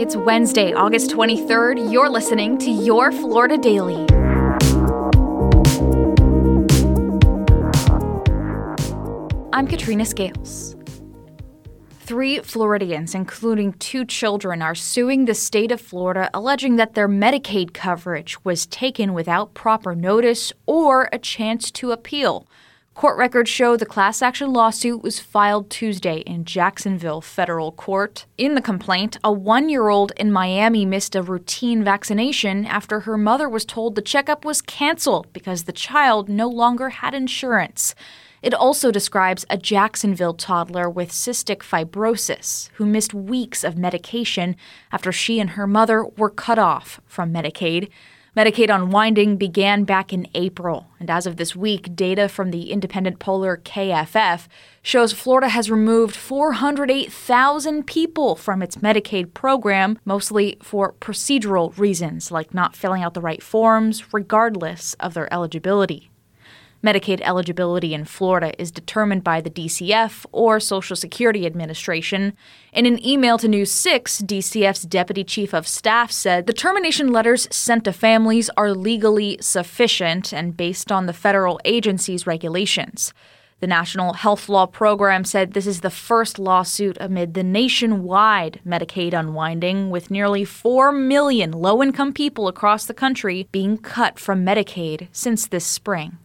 It's Wednesday, August 23rd. You're listening to Your Florida Daily. I'm Katrina Scales. Three Floridians, including two children, are suing the state of Florida, alleging that their Medicaid coverage was taken without proper notice or a chance to appeal. Court records show the class action lawsuit was filed Tuesday in Jacksonville federal court. In the complaint, a one year old in Miami missed a routine vaccination after her mother was told the checkup was canceled because the child no longer had insurance. It also describes a Jacksonville toddler with cystic fibrosis who missed weeks of medication after she and her mother were cut off from Medicaid. Medicaid unwinding began back in April, and as of this week, data from the independent poller KFF shows Florida has removed 408,000 people from its Medicaid program, mostly for procedural reasons like not filling out the right forms, regardless of their eligibility. Medicaid eligibility in Florida is determined by the DCF or Social Security Administration. In an email to News 6, DCF's Deputy Chief of Staff said the termination letters sent to families are legally sufficient and based on the federal agency's regulations. The National Health Law Program said this is the first lawsuit amid the nationwide Medicaid unwinding, with nearly 4 million low income people across the country being cut from Medicaid since this spring.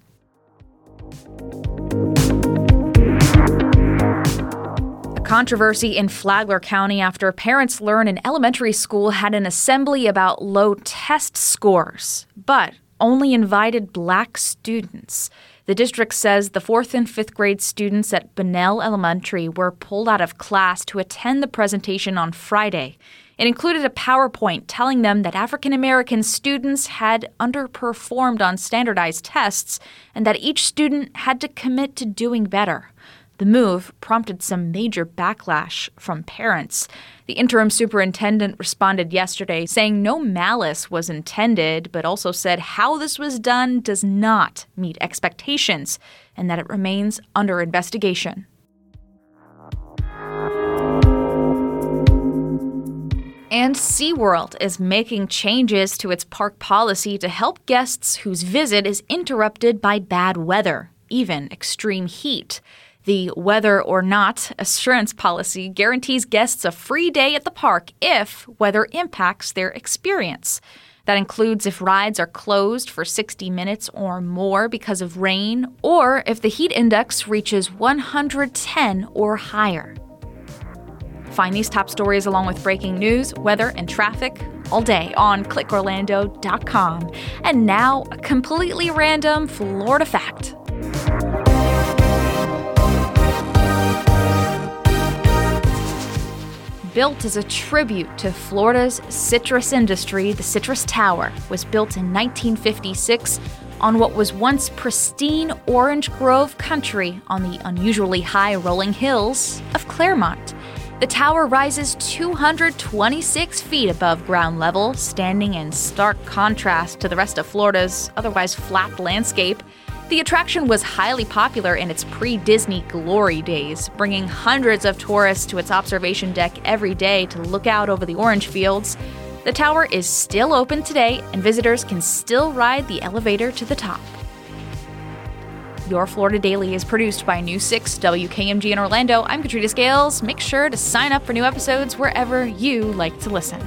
A controversy in Flagler County after parents learn an elementary school had an assembly about low test scores, but only invited black students. The district says the fourth and fifth grade students at Bunnell Elementary were pulled out of class to attend the presentation on Friday. It included a PowerPoint telling them that African American students had underperformed on standardized tests and that each student had to commit to doing better. The move prompted some major backlash from parents. The interim superintendent responded yesterday saying no malice was intended, but also said how this was done does not meet expectations and that it remains under investigation. And SeaWorld is making changes to its park policy to help guests whose visit is interrupted by bad weather, even extreme heat. The Weather or not assurance policy guarantees guests a free day at the park if weather impacts their experience. That includes if rides are closed for 60 minutes or more because of rain, or if the heat index reaches 110 or higher. Find these top stories along with breaking news, weather, and traffic all day on clickorlando.com. And now, a completely random Florida fact. Built as a tribute to Florida's citrus industry, the Citrus Tower was built in 1956 on what was once pristine orange grove country on the unusually high rolling hills of Clermont. The tower rises 226 feet above ground level, standing in stark contrast to the rest of Florida's otherwise flat landscape. The attraction was highly popular in its pre Disney glory days, bringing hundreds of tourists to its observation deck every day to look out over the orange fields. The tower is still open today, and visitors can still ride the elevator to the top. Your Florida Daily is produced by News 6 WKMG in Orlando. I'm Katrina Scales. Make sure to sign up for new episodes wherever you like to listen.